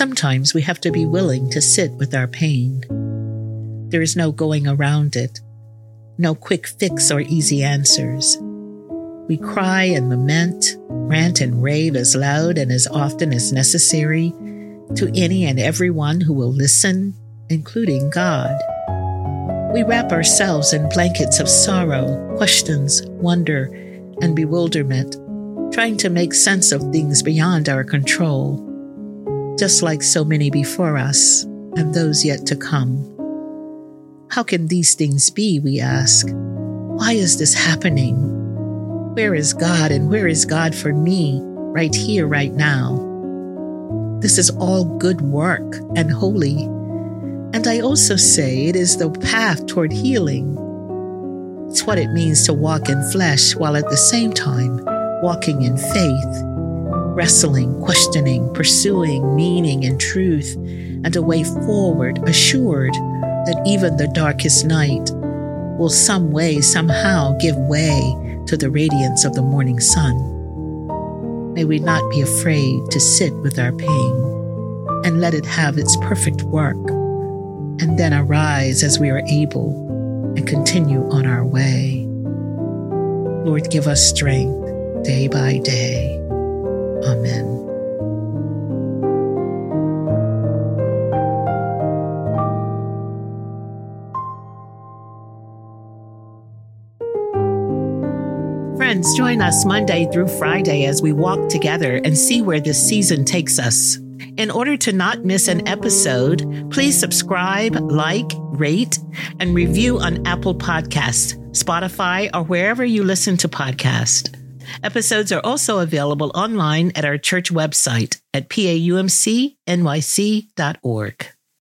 Sometimes we have to be willing to sit with our pain. There is no going around it, no quick fix or easy answers. We cry and lament, rant and rave as loud and as often as necessary to any and everyone who will listen, including God. We wrap ourselves in blankets of sorrow, questions, wonder, and bewilderment, trying to make sense of things beyond our control just like so many before us and those yet to come. How can these things be, we ask? Why is this happening? Where is God and where is God for me right here, right now? This is all good work and holy. And I also say it is the path toward healing. It's what it means to walk in flesh while at the same time walking in faith wrestling, questioning, pursuing meaning and truth, and a way forward, assured that even the darkest night will some way, somehow give way to the radiance of the morning sun. May we not be afraid to sit with our pain and let it have its perfect work, and then arise as we are able and continue on our way. Lord, give us strength day by day Amen. Friends, join us Monday through Friday as we walk together and see where this season takes us. In order to not miss an episode, please subscribe, like, rate, and review on Apple Podcasts, Spotify, or wherever you listen to podcasts. Episodes are also available online at our church website at paumcnyc.org.